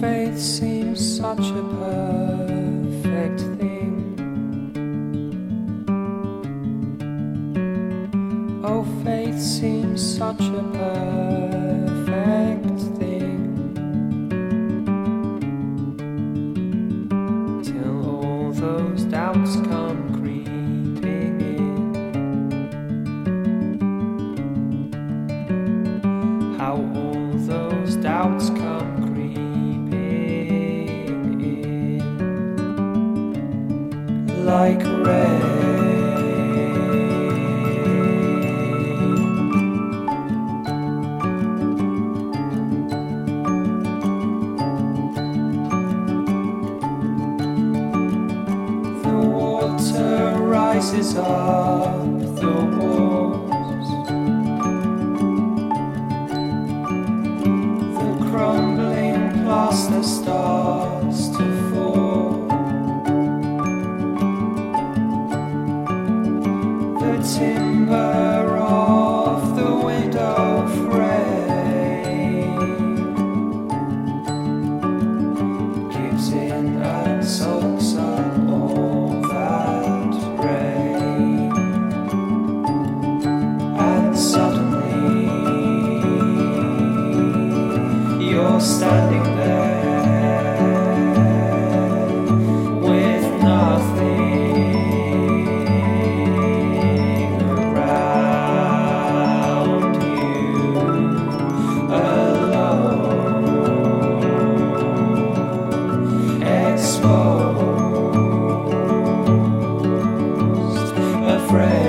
faith seems such a perfect thing. Oh, faith seems such a perfect thing. Till all those doubts come creeping in. How Like rain. The water rises up the wall. to afraid.